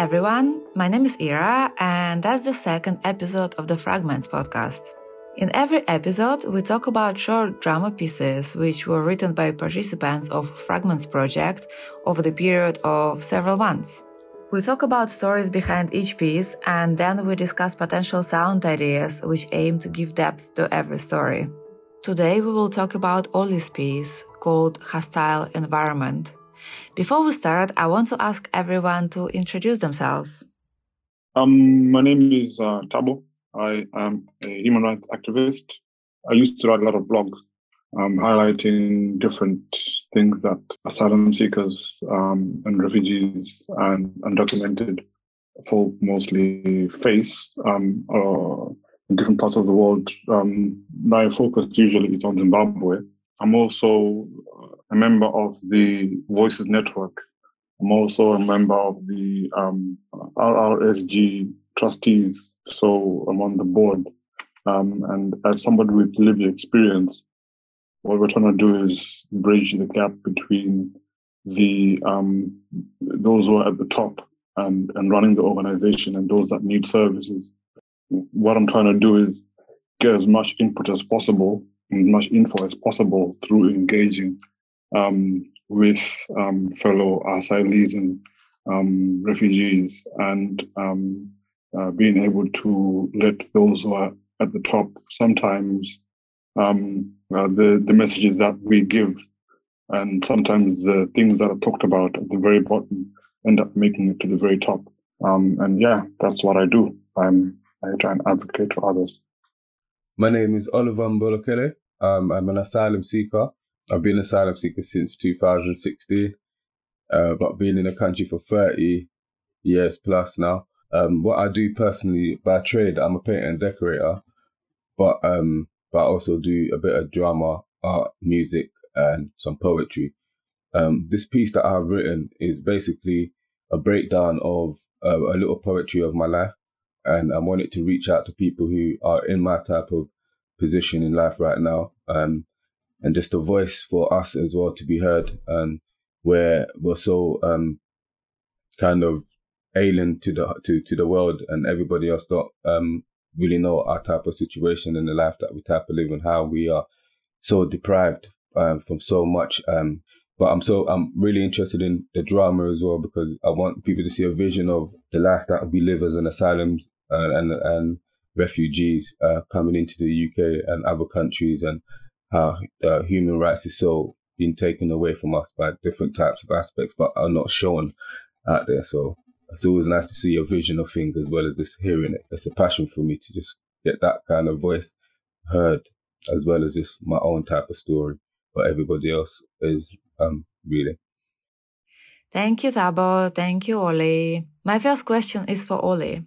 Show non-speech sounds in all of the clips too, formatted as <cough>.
everyone, my name is Ira, and that's the second episode of the Fragments podcast. In every episode, we talk about short drama pieces which were written by participants of Fragments project over the period of several months. We talk about stories behind each piece and then we discuss potential sound ideas which aim to give depth to every story. Today we will talk about Oli's piece called Hostile Environment. Before we start, I want to ask everyone to introduce themselves. Um, my name is uh, Tabo. I am a human rights activist. I used to write a lot of blogs um, highlighting different things that asylum seekers um, and refugees and undocumented folk mostly face um, uh, in different parts of the world. Um, my focus usually is on Zimbabwe. I'm also a member of the Voices Network. I'm also a member of the um, RRSG trustees, so I'm on the board. Um, and as somebody with lived experience, what we're trying to do is bridge the gap between the um, those who are at the top and, and running the organization and those that need services. What I'm trying to do is get as much input as possible and as much info as possible through engaging um, with um, fellow asylees and um, refugees and um, uh, being able to let those who are at the top sometimes um, uh, the the messages that we give, and sometimes the things that are talked about at the very bottom end up making it to the very top. Um, and yeah, that's what I do. I'm I try and advocate for others. My name is Oliver Mbolokele. Um, I'm an asylum seeker. I've been asylum seeker since 2016, uh, but been in the country for 30 years plus now. Um, what I do personally by trade, I'm a painter and decorator, but um, but I also do a bit of drama, art, music, and some poetry. Um, this piece that I've written is basically a breakdown of uh, a little poetry of my life, and I wanted to reach out to people who are in my type of position in life right now, um, and just a voice for us as well to be heard, and where we're so um, kind of alien to the to to the world, and everybody else don't um, really know our type of situation in the life that we type of live and how we are so deprived um, from so much. Um, but I'm so I'm really interested in the drama as well because I want people to see a vision of the life that we live as an asylum uh, and and refugees uh, coming into the UK and other countries and how uh, human rights is so being taken away from us by different types of aspects, but are not shown out there. So it's always nice to see your vision of things as well as just hearing it. It's a passion for me to just get that kind of voice heard as well as just my own type of story, but everybody else is um really. Thank you, Tabo. Thank you, Oli. My first question is for Oli.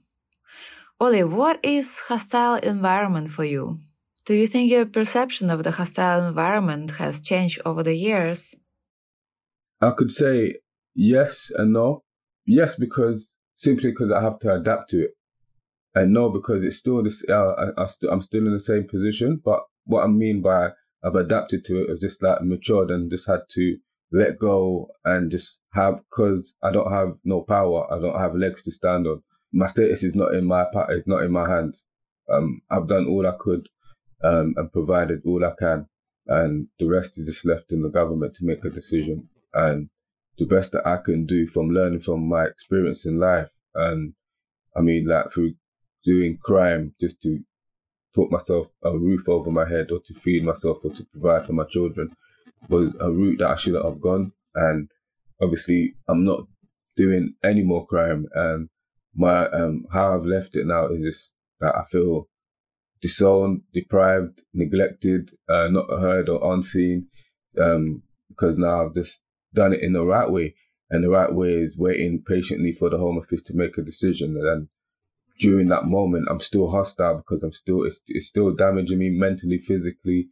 Oli, what is hostile environment for you? Do you think your perception of the hostile environment has changed over the years? I could say yes and no yes, because simply because I have to adapt to it, and no, because it's still this. Uh, I, I st- I'm still in the same position, but what I mean by I've adapted to it is just like matured and just had to let go and just have because I don't have no power. I don't have legs to stand on. My status is not in my part. it's not in my hands. Um, I've done all I could um, and provided all I can, and the rest is just left in the government to make a decision. And the best that I can do from learning from my experience in life. And I mean, like through doing crime just to put myself a roof over my head or to feed myself or to provide for my children was a route that I shouldn't have gone. And obviously, I'm not doing any more crime. And my um, how I've left it now is just that I feel disowned, deprived, neglected, uh, not heard or unseen. Um, because now I've just done it in the right way. And the right way is waiting patiently for the Home Office to make a decision. And during that moment, I'm still hostile because I'm still, it's, it's still damaging me mentally, physically,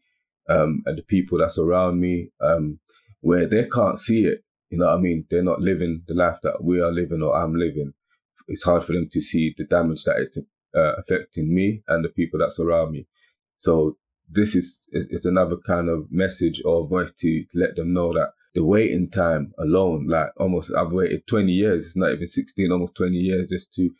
um, and the people that's around me, um, where they can't see it. You know what I mean? They're not living the life that we are living or I'm living. It's hard for them to see the damage that is uh, affecting me and the people that surround me. So this is, is, another kind of message or voice to let them know that the waiting time alone, like almost I've waited 20 years. It's not even 16, almost 20 years just to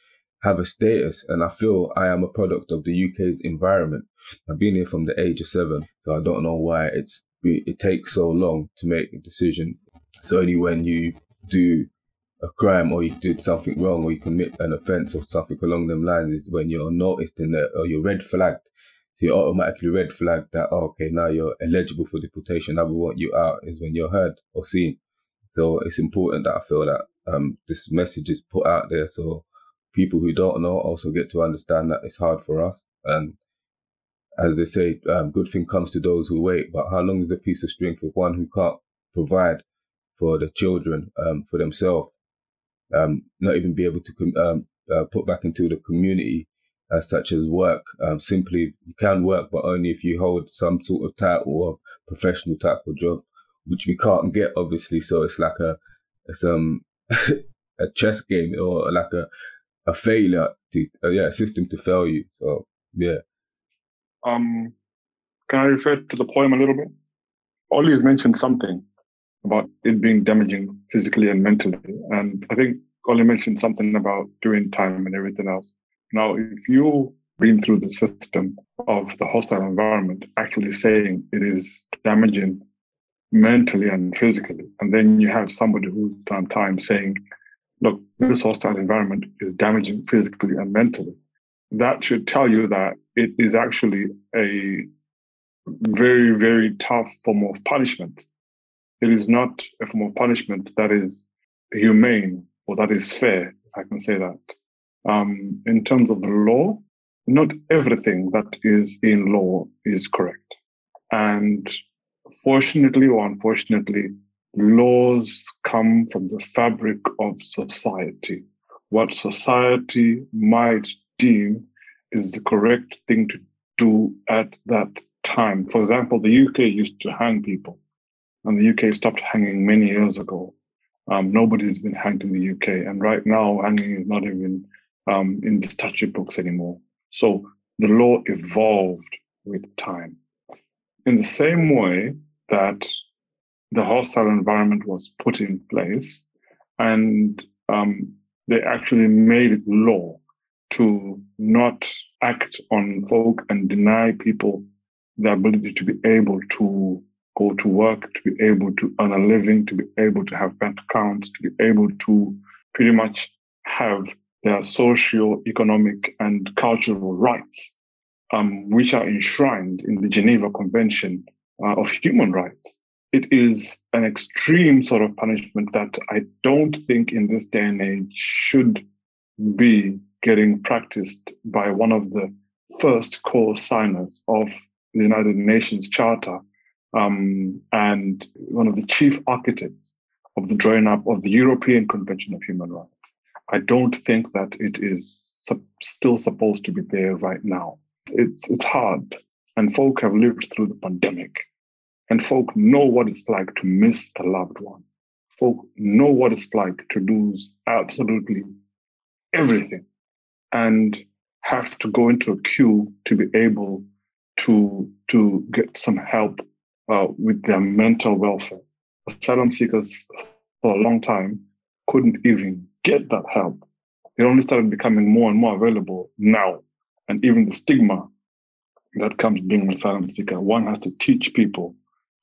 have a status. And I feel I am a product of the UK's environment. I've been here from the age of seven, so I don't know why it's it takes so long to make a decision. It's only when you do a crime or you did something wrong or you commit an offense or something along them lines is when you're noticed in the or you're red flagged. So you're automatically red flagged that oh, okay now you're eligible for deportation. Now we want you out is when you're heard or seen. So it's important that I feel that um, this message is put out there so people who don't know also get to understand that it's hard for us and as they say, um, good thing comes to those who wait. But how long is a piece of string for one who can't provide for the children, um, for themselves, um, not even be able to com- um, uh, put back into the community, uh, such as work? Um, simply, you can work, but only if you hold some sort of title or professional type of job, which we can't get, obviously. So it's like a, it's um, <laughs> a chess game or like a, a failure to, uh, yeah, a system to fail you. So yeah. Um, can I refer to the poem a little bit? Ollie's mentioned something about it being damaging physically and mentally. And I think Ollie mentioned something about doing time and everything else. Now, if you've been through the system of the hostile environment, actually saying it is damaging mentally and physically, and then you have somebody who's done time saying, look, this hostile environment is damaging physically and mentally, that should tell you that it is actually a very, very tough form of punishment. It is not a form of punishment that is humane or that is fair, if I can say that. Um, in terms of the law, not everything that is in law is correct. And fortunately or unfortunately, laws come from the fabric of society. What society might deem is the correct thing to do at that time. For example, the UK used to hang people, and the UK stopped hanging many years ago. Um, nobody's been hanged in the UK, and right now, hanging is not even um, in the statute books anymore. So the law evolved with time. In the same way that the hostile environment was put in place, and um, they actually made it law to not act on folk and deny people the ability to be able to go to work, to be able to earn a living, to be able to have bank accounts, to be able to pretty much have their socio-economic and cultural rights, um, which are enshrined in the Geneva Convention uh, of Human Rights. It is an extreme sort of punishment that I don't think in this day and age should be getting practiced by one of the first co-signers of the United Nations Charter um, and one of the chief architects of the drawing up of the European Convention of Human Rights. I don't think that it is su- still supposed to be there right now. It's it's hard, and folk have lived through the pandemic, and folk know what it's like to miss a loved one. Folk know what it's like to lose absolutely everything and have to go into a queue to be able to to get some help uh, with their mental welfare. Asylum seekers for a long time couldn't even get that help. It only started becoming more and more available now. And even the stigma that comes being an asylum seeker, one has to teach people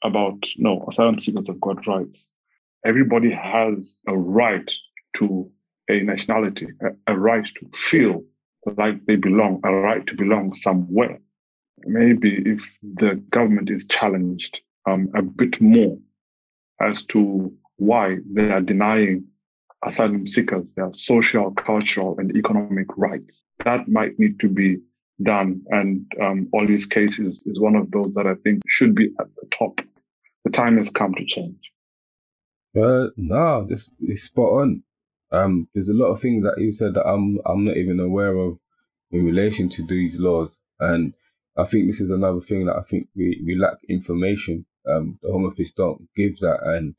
about no, asylum seekers have got rights. Everybody has a right to a nationality, a, a right to feel like they belong, a right to belong somewhere. Maybe if the government is challenged um, a bit more as to why they are denying asylum seekers their social, cultural, and economic rights, that might need to be done. And um, all these cases is one of those that I think should be at the top. The time has come to change. Uh, no, this is spot on. Um, there's a lot of things that you said that I'm I'm not even aware of in relation to these laws, and I think this is another thing that I think we, we lack information. Um, the Home Office don't give that, and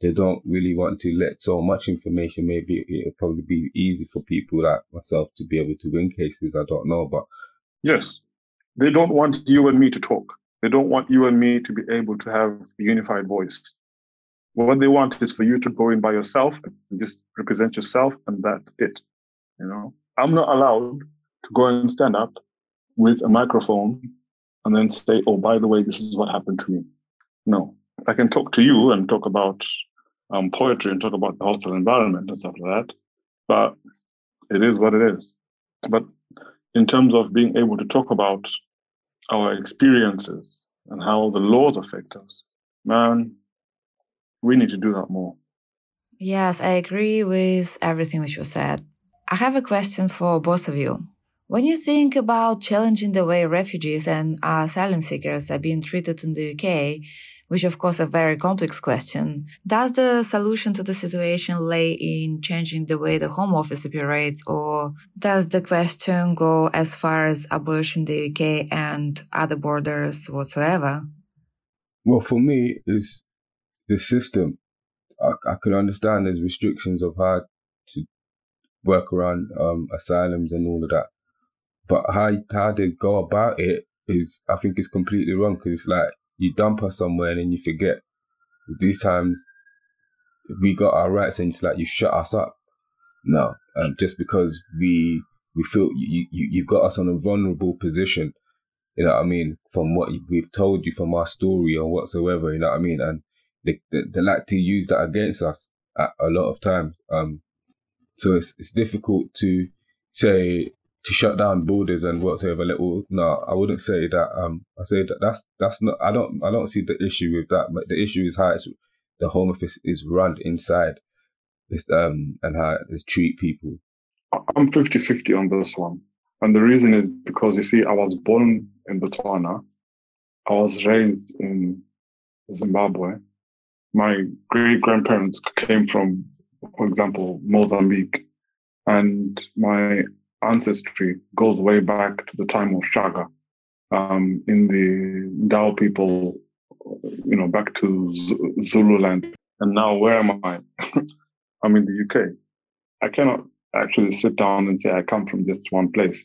they don't really want to let so much information. Maybe it'll probably be easy for people like myself to be able to win cases. I don't know, but yes, they don't want you and me to talk. They don't want you and me to be able to have a unified voice. What they want is for you to go in by yourself and just represent yourself, and that's it. You know, I'm not allowed to go and stand up with a microphone and then say, "Oh, by the way, this is what happened to me." No, I can talk to you and talk about um, poetry and talk about the hostile environment and stuff like that, but it is what it is. But in terms of being able to talk about our experiences and how the laws affect us, man, we need to do that more. Yes, I agree with everything which was said. I have a question for both of you. When you think about challenging the way refugees and asylum seekers are being treated in the UK, which of course a very complex question. Does the solution to the situation lay in changing the way the Home Office operates, or does the question go as far as abolishing the UK and other borders whatsoever? Well, for me, is the system. I, I can understand there's restrictions of how to work around um, asylums and all of that, but how how they go about it is, I think, is completely wrong because it's like you dump us somewhere and then you forget. These times, we got our rights and it's like you shut us up. No, um, just because we we feel you, you you've got us on a vulnerable position. You know what I mean? From what we've told you from our story or whatsoever. You know what I mean? And they, they, they like to use that against us at a lot of times. Um, so it's it's difficult to say to shut down borders and whatsoever little no i wouldn't say that um i say that that's that's not i don't i don't see the issue with that but the issue is how the home office is run inside this um and how it treat people. I'm 50-50 on this one. And the reason is because you see i was born in botswana. I was raised in zimbabwe. My great grandparents came from for example mozambique. And my ancestry goes way back to the time of Shaka. Um, in the Ndau people, you know, back to Zululand. And now where am I? <laughs> I'm in the UK. I cannot actually sit down and say I come from just one place.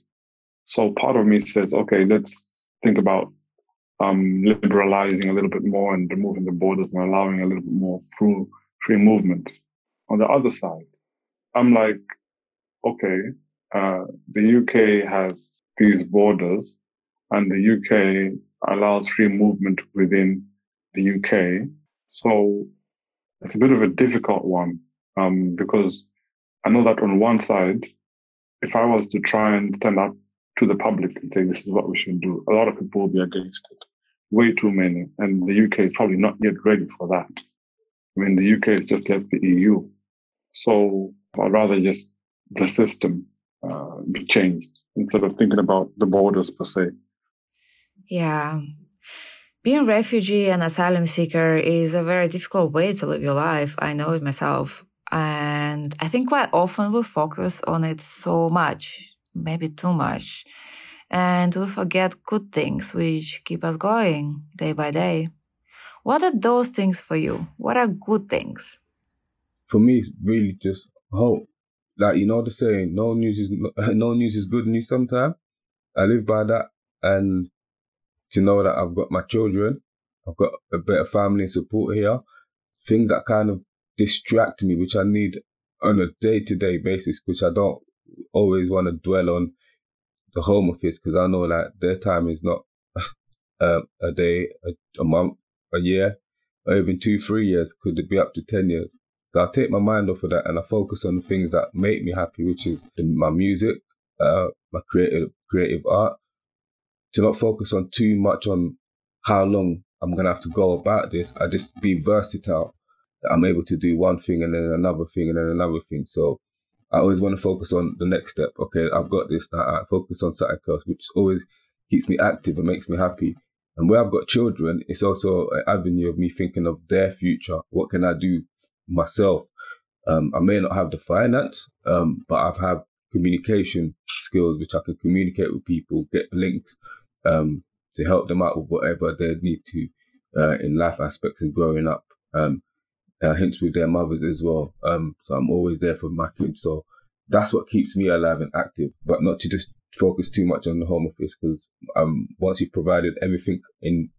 So part of me says, okay, let's think about um, liberalizing a little bit more and removing the borders and allowing a little bit more free, free movement. On the other side, I'm like, okay, uh, the UK has these borders and the UK allows free movement within the UK. So it's a bit of a difficult one um, because I know that on one side, if I was to try and stand up to the public and say this is what we should do, a lot of people will be against it. Way too many. And the UK is probably not yet ready for that. I mean, the UK has just left the EU. So I'd rather just the system uh, be changed instead of thinking about the borders per se. Yeah. Being refugee and asylum seeker is a very difficult way to live your life. I know it myself. And I think quite often we focus on it so much, maybe too much. And we forget good things which keep us going day by day. What are those things for you? What are good things? For me, it's really just hope like you know the saying, no news is no <laughs> news is good news. Sometimes I live by that, and to know that I've got my children, I've got a better family support here, things that kind of distract me, which I need on a day to day basis, which I don't always want to dwell on the home office because I know that their time is not <laughs> uh, a day, a, a month, a year, or even two, three years. Could it be up to ten years? I take my mind off of that and I focus on the things that make me happy, which is my music, uh, my creative creative art. To not focus on too much on how long I'm gonna have to go about this. I just be versatile. I'm able to do one thing and then another thing and then another thing. So I always want to focus on the next step. Okay, I've got this. I focus on something else, which always keeps me active and makes me happy. And where I've got children, it's also an avenue of me thinking of their future. What can I do myself. Um, I may not have the finance, um, but I've had communication skills which I can communicate with people, get links um, to help them out with whatever they need to uh, in life aspects and growing up. Um, uh, hence with their mothers as well. Um, so I'm always there for my kids. So that's what keeps me alive and active, but not to just focus too much on the home office because um, once you've provided everything in,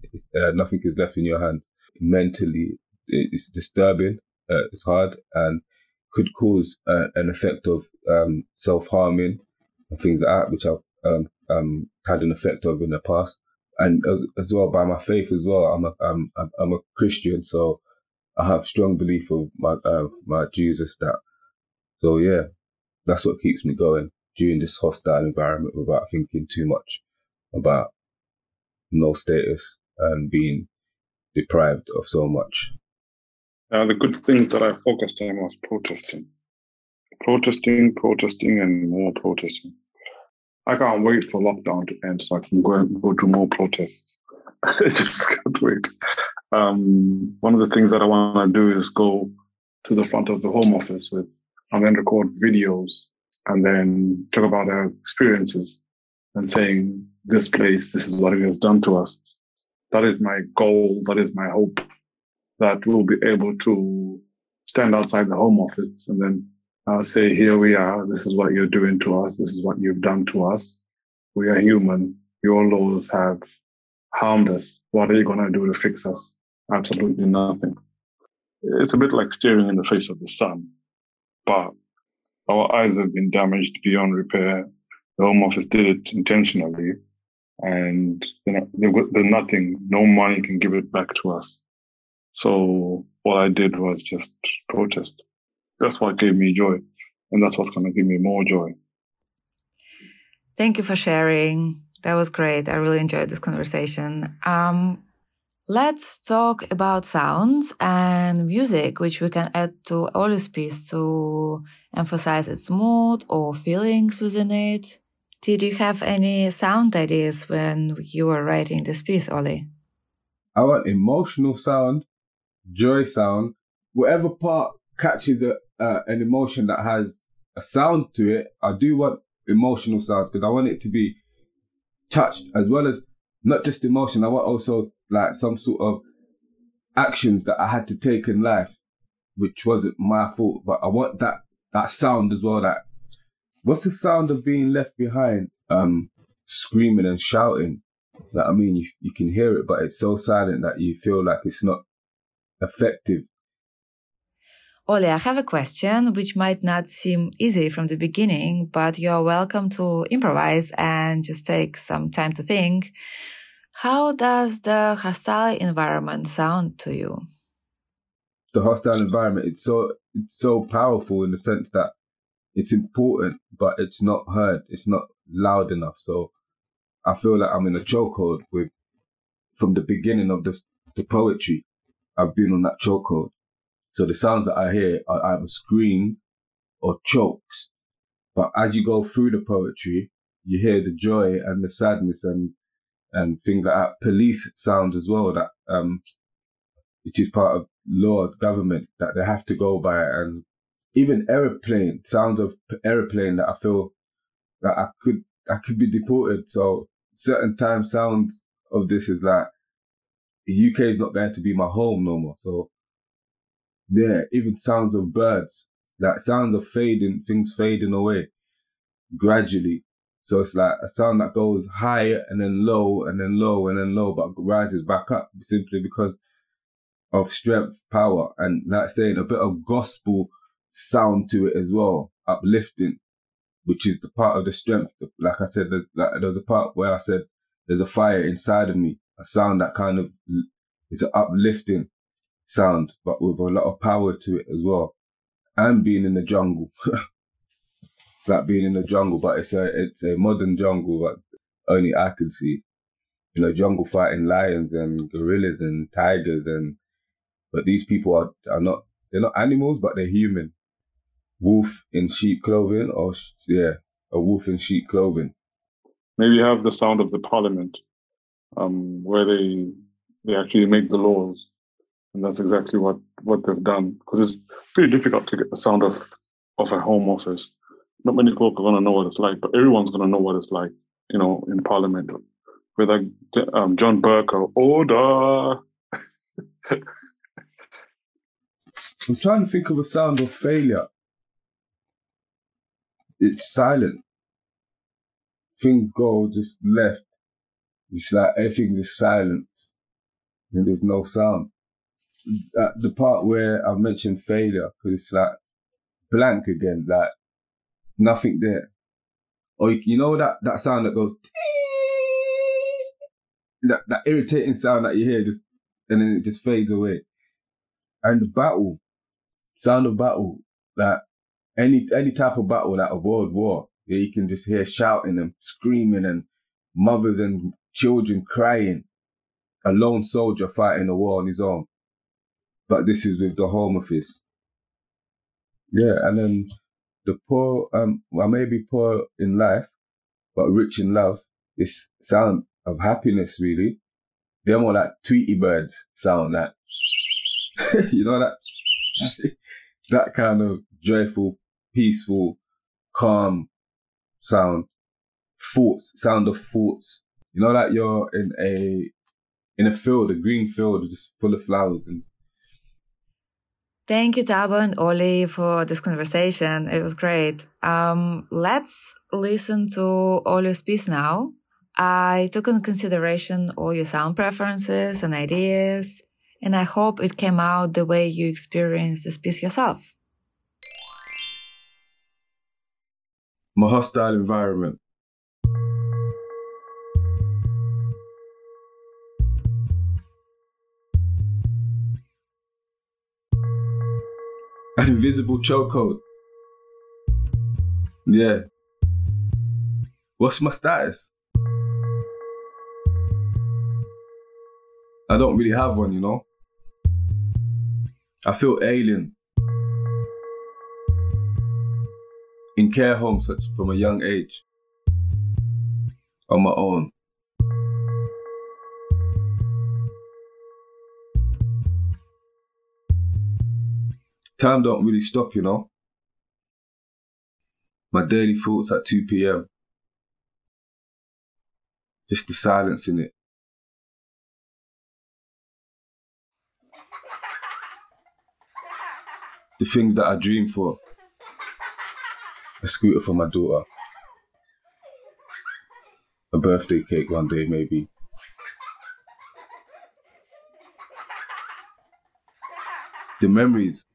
uh, nothing is left in your hand mentally it's disturbing. Uh, it's hard and could cause uh, an effect of um, self harming and things like that, which I've um, um, had an effect of in the past. And as, as well by my faith as well, I'm a I'm I'm a Christian, so I have strong belief of my uh, my Jesus that. So yeah, that's what keeps me going during this hostile environment without thinking too much about no status and being deprived of so much. Uh, the good things that I focused on was protesting, protesting, protesting, and more protesting. I can't wait for lockdown to end so I can go and go to more protests. <laughs> I just can't wait. Um, one of the things that I want to do is go to the front of the Home Office with and then record videos and then talk about our experiences and saying this place, this is what it has done to us. That is my goal. That is my hope that we'll be able to stand outside the home office and then uh, say, here we are. This is what you're doing to us. This is what you've done to us. We are human. Your laws have harmed us. What are you going to do to fix us? Absolutely nothing. It's a bit like staring in the face of the sun, but our eyes have been damaged beyond repair. The Home Office did it intentionally, and you know, there's nothing, no money can give it back to us. So what I did was just protest. That's what gave me joy, and that's what's going to give me more joy. Thank you for sharing. That was great. I really enjoyed this conversation. Um, let's talk about sounds and music, which we can add to Oli's piece to emphasize its mood or feelings within it. Did you have any sound ideas when you were writing this piece, Oli? I want emotional sound, joy sound, whatever part catches a, uh, an emotion that has a sound to it. I do want emotional sounds because I want it to be touched as well as not just emotion. I want also like some sort of actions that I had to take in life, which wasn't my fault, but I want that that sound as well. That what's the sound of being left behind? Um, screaming and shouting. Like I mean, you you can hear it, but it's so silent that you feel like it's not effective. Oli, I have a question which might not seem easy from the beginning, but you're welcome to improvise and just take some time to think. How does the hostile environment sound to you? The hostile environment, it's so it's so powerful in the sense that it's important, but it's not heard. It's not loud enough. So I feel like I'm in a chokehold with from the beginning of the the poetry. I've been on that chokehold. So the sounds that I hear are either screams or chokes. But as you go through the poetry, you hear the joy and the sadness and and things like that. Police sounds as well that um, which is part of law government that they have to go by, and even aeroplane sounds of aeroplane that I feel that I could I could be deported. So certain time sounds of this is like UK is not going to be my home no more. So yeah, even sounds of birds, like sounds of fading, things fading away gradually. So it's like a sound that goes high and then low and then low and then low, but rises back up simply because of strength, power, and like saying a bit of gospel sound to it as well, uplifting, which is the part of the strength. Like I said, there's, like, there was a part where I said there's a fire inside of me, a sound that kind of is an uplifting sound, but with a lot of power to it as well. And being in the jungle. <laughs> it's like being in the jungle, but it's a it's a modern jungle that only I can see. You know, jungle fighting lions and gorillas and tigers and but these people are are not they're not animals, but they're human. Wolf in sheep clothing, or yeah, a wolf in sheep clothing. Maybe you have the sound of the parliament, um, where they they actually make the laws, and that's exactly what what they've done. Because it's pretty difficult to get the sound of of a home office not many folk are going to know what it's like, but everyone's going to know what it's like, you know, in Parliament. Whether um, John Bercow or Order. I'm trying to think of a sound of failure. It's silent. Things go just left. It's like everything's just silent. And there's no sound. the part where I mentioned failure because it's like blank again, like nothing there. Or you, you know that that sound that goes <tsk> that that irritating sound that you hear just and then it just fades away. And the battle, sound of battle, like any any type of battle, like a world war, yeah, you can just hear shouting and screaming and mothers and children crying. A lone soldier fighting a war on his own. But this is with the Home Office. Yeah, and then the poor, um, well, maybe poor in life, but rich in love. This sound of happiness, really. They're more like Tweety birds sound, like, <laughs> you know, that, <laughs> that kind of joyful, peaceful, calm sound. Thoughts, sound of thoughts. You know, like you're in a, in a field, a green field, just full of flowers and Thank you, Tabo and Oli, for this conversation. It was great. Um, let's listen to Oli's piece now. I took into consideration all your sound preferences and ideas, and I hope it came out the way you experienced this piece yourself. My hostile environment. Invisible chokehold. Yeah. What's my status? I don't really have one, you know. I feel alien. In care homes such from a young age. On my own. Time don't really stop, you know. My daily thoughts at 2 p.m. Just the silence in it. The things that I dream for. A scooter for my daughter. A birthday cake one day, maybe. The memories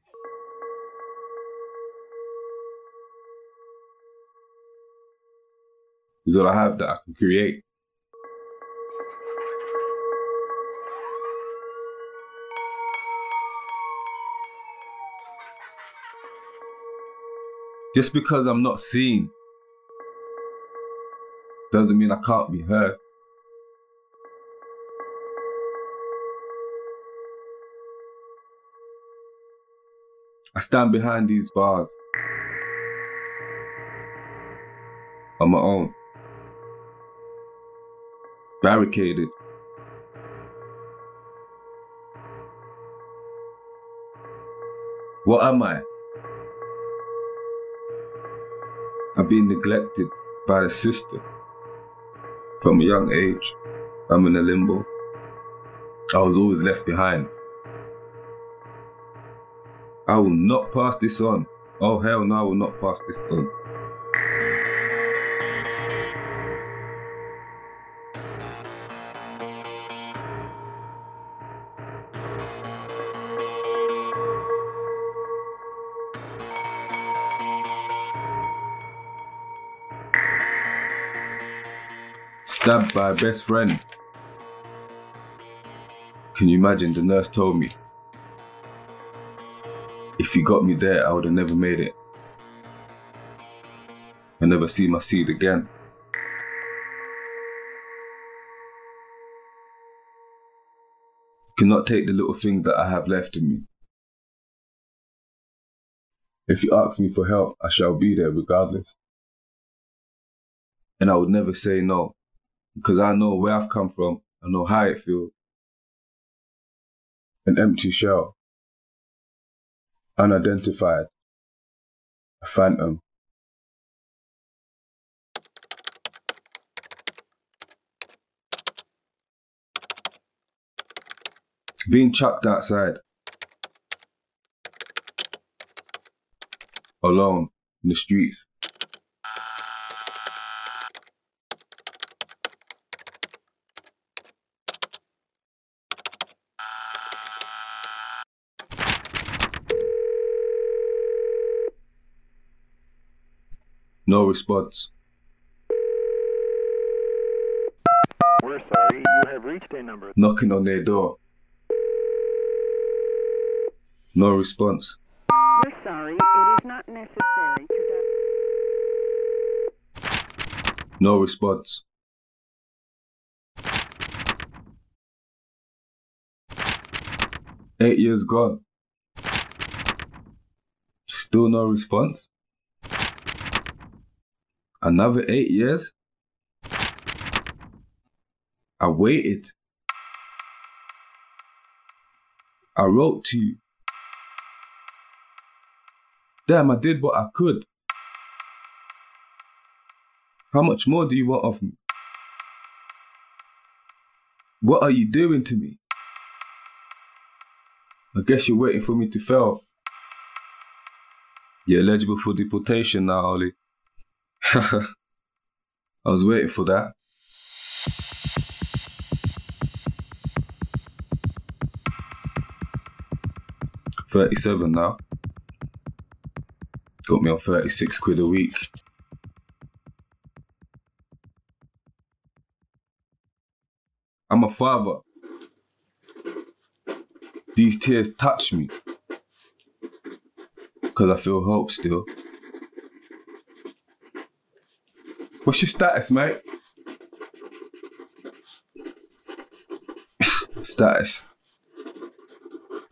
is what I have that I can create. Just because I'm not seen doesn't mean I can't be heard. I stand behind these bars on my own barricaded. What am I? I've been neglected by the system from a young age. I'm in a limbo. I was always left behind. I will not pass this on. Oh hell no, I will not pass this on. Stabbed by a best friend. Can you imagine? The nurse told me if you got me there, I would have never made it. I never see my seed again. Cannot take the little things that I have left in me. If you ask me for help, I shall be there regardless. And I would never say no because I know where I've come from. I know how it feels. An empty shell. Unidentified. A phantom. Being chucked outside. Alone in the streets. No response. We're sorry, you have reached a number. Knocking on their door. No response. We're sorry, it is not necessary to. No response. Eight years gone. Still no response. Another eight years. I waited. I wrote to you. Damn, I did what I could. How much more do you want of me? What are you doing to me? I guess you're waiting for me to fail. You're eligible for deportation now, Ollie. <laughs> I was waiting for that. Thirty-seven now. Got me on thirty-six quid a week. I'm a father. These tears touch me. Because I feel hope still. What's your status, mate? status.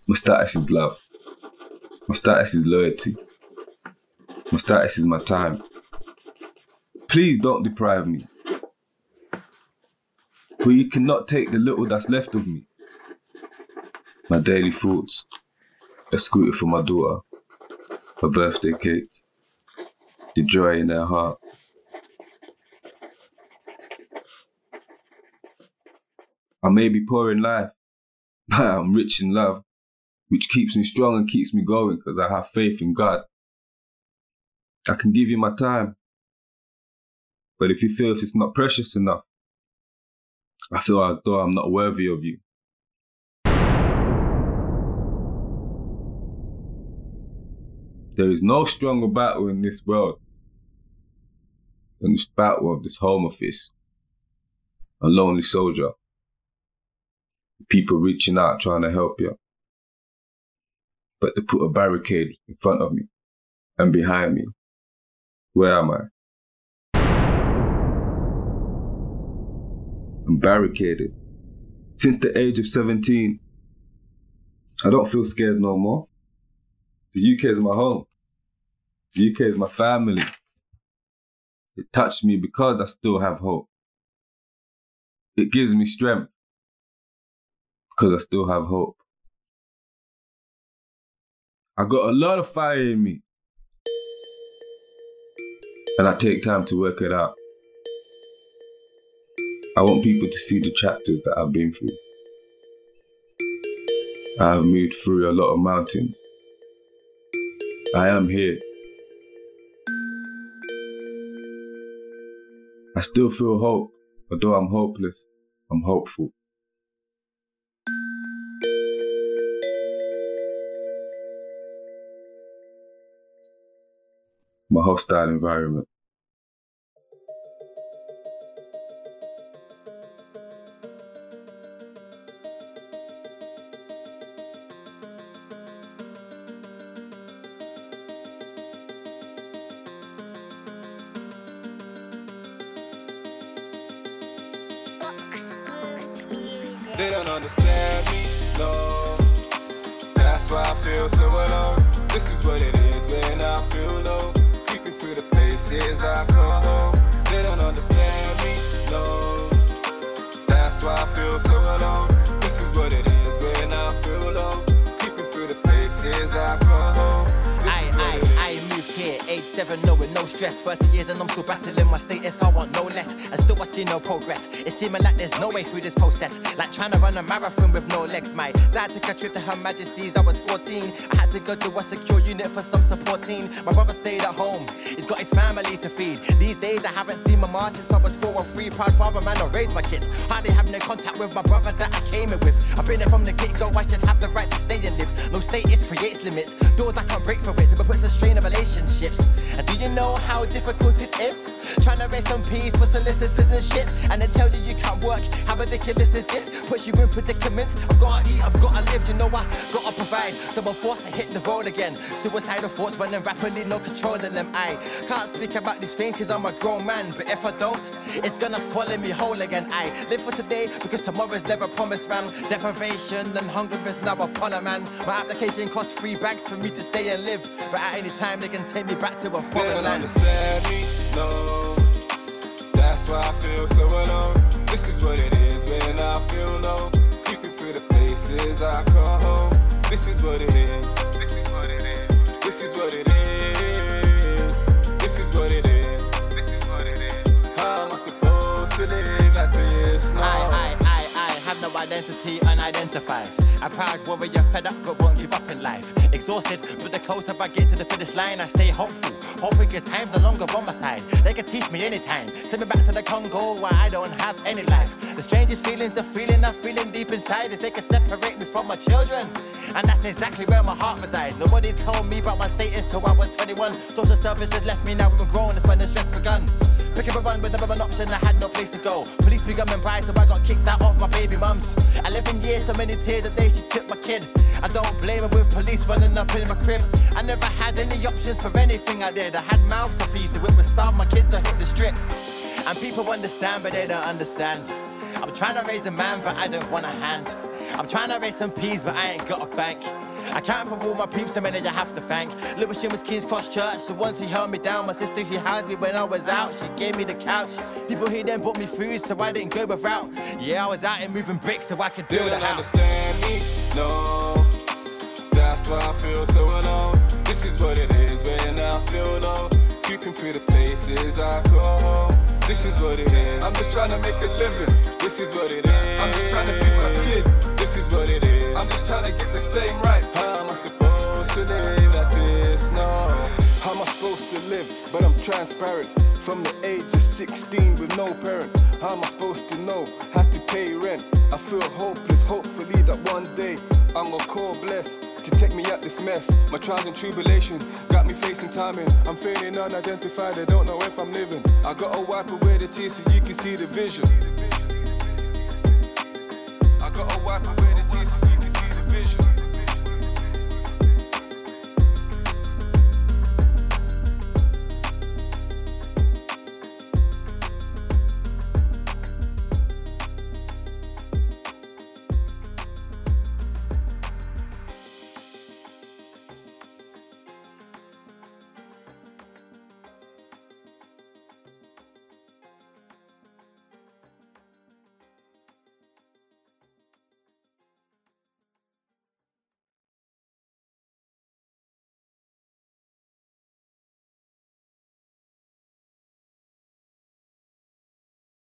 My status is love. My status is loyalty. My status is my time. Please don't deprive me. For you cannot take the little that's left of me. My daily thoughts. A scooter for my daughter. Her birthday cake. The joy in her heart. I may be poor in life, <laughs> but I'm rich in love, which keeps me strong and keeps me going because I have faith in God. I can give you my time, but if you feel it's not precious enough, I feel as though I'm not worthy of you. There is no stronger battle in this world than this battle of this home office. A lonely soldier. People reaching out trying to help you. But they put a barricade in front of me and behind me. Where am I? I'm barricaded. Since the age of 17, I don't feel scared no more. The UK is my home. The UK is my family. It touched me because I still have hope. It gives me strength because I still have hope. I got a lot of fire in me. And I take time to work it out. I want people to see the chapters that I've been through. I have moved through a lot of mountains. I am here. I still feel hope, although I'm hopeless, I'm hopeful. My hostile environment. They don't understand me, no. That's why I feel so alone. This is what it is when I feel low. Through the places I call home. They don't understand me, no. That's why I feel so alone. This is what it is when I feel low. Creeping through the places I call home. This I, is what I, it is. I here, age seven, no with no stress. 30 years and I'm still battling my status, I want no less. And still I see no progress. It's seeming like there's no way through this process. Like trying to run a marathon with no legs. My dad took a trip to Her Majesty's, I was 14. I had to go to a secure unit for some support supporting. My brother stayed at home, he's got his family to feed. These days I haven't seen my mom since I was four or three. Proud father, man, I raised my kids. Hardly have no contact with my brother that I came in with. I've been there from the get go, I should have the right to stay and live. No status creates limits, doors I can't break for it, but puts a strain of And do you know how difficult it is? Trying to raise some peace for solicitors and shit. And they tell you you can't work. How ridiculous is this? Puts you in predicaments. I've gotta eat, I've gotta live, you know I gotta provide. So I'm forced to hit the road again. Suicidal thoughts running rapidly, no control of them. I can't speak about this thing cause I'm a grown man. But if I don't, it's gonna swallow me whole again. I live for today because tomorrow's never promised, fam. Deprivation and hunger is now upon a man. My application costs three bags for me to stay and live. But at any time, they can take me back to a foreign don't land. understand me, no. That's why I feel so alone. This is what it is when I feel low. Creeping through the places I call home. This is what it is. This is what it is. This is what it is. This is what it is. This is what it is. How am I supposed to live like this? No. I, I, I, I have no identity, unidentified. A proud warrior, fed up, but won't give up in life. Exhausted, but the closer I get to the finish line, I stay hopeful. Hoping it's time no longer on my side. They can teach me anytime. Send me back to the Congo where I don't have any life. The strangest feelings, the feeling I'm feeling deep inside is they can separate me from my children. And that's exactly where my heart resides. Nobody told me about my status till I was 21. Social services left me now, I'm grown, that's when the stress begun. Pick up a run with never an option, I had no place to go. Police began coming by, so I got kicked out of my baby mums. 11 years, so many tears a she took my kid. I don't blame her with police running up in my crib. I never had any options for anything I did. I had mouths to feed, so it would starve my kids to hit the strip. And people understand, but they don't understand. I'm trying to raise a man, but I don't want a hand. I'm trying to raise some peas, but I ain't got a bank. I can't for all my peeps, so many I have to thank. Little was King's Cross Church, the ones who held me down. My sister who housed me when I was out, she gave me the couch. People here then bought me food, so I didn't go without. Yeah, I was out here moving bricks so I could They build a don't house. understand me, no. That's why I feel so alone. This is what it is when I feel low. Creeping through the places I call home. This is what it is. I'm just trying to make a living. This is what it is. I'm just trying to feed my kid. This is what it is. I'm just trying to get the same right. How am I supposed to live like this? No. How am I supposed to live? But I'm transparent. From the age of 16 with no parent. How am I supposed to know? Have to pay rent. I feel hopeless. Hopefully that one day I'm gonna call bless to take me out this mess. My trials and tribulations got me facing timing. I'm feeling unidentified. I don't know if I'm living. I gotta wipe away the tears so you can see the vision.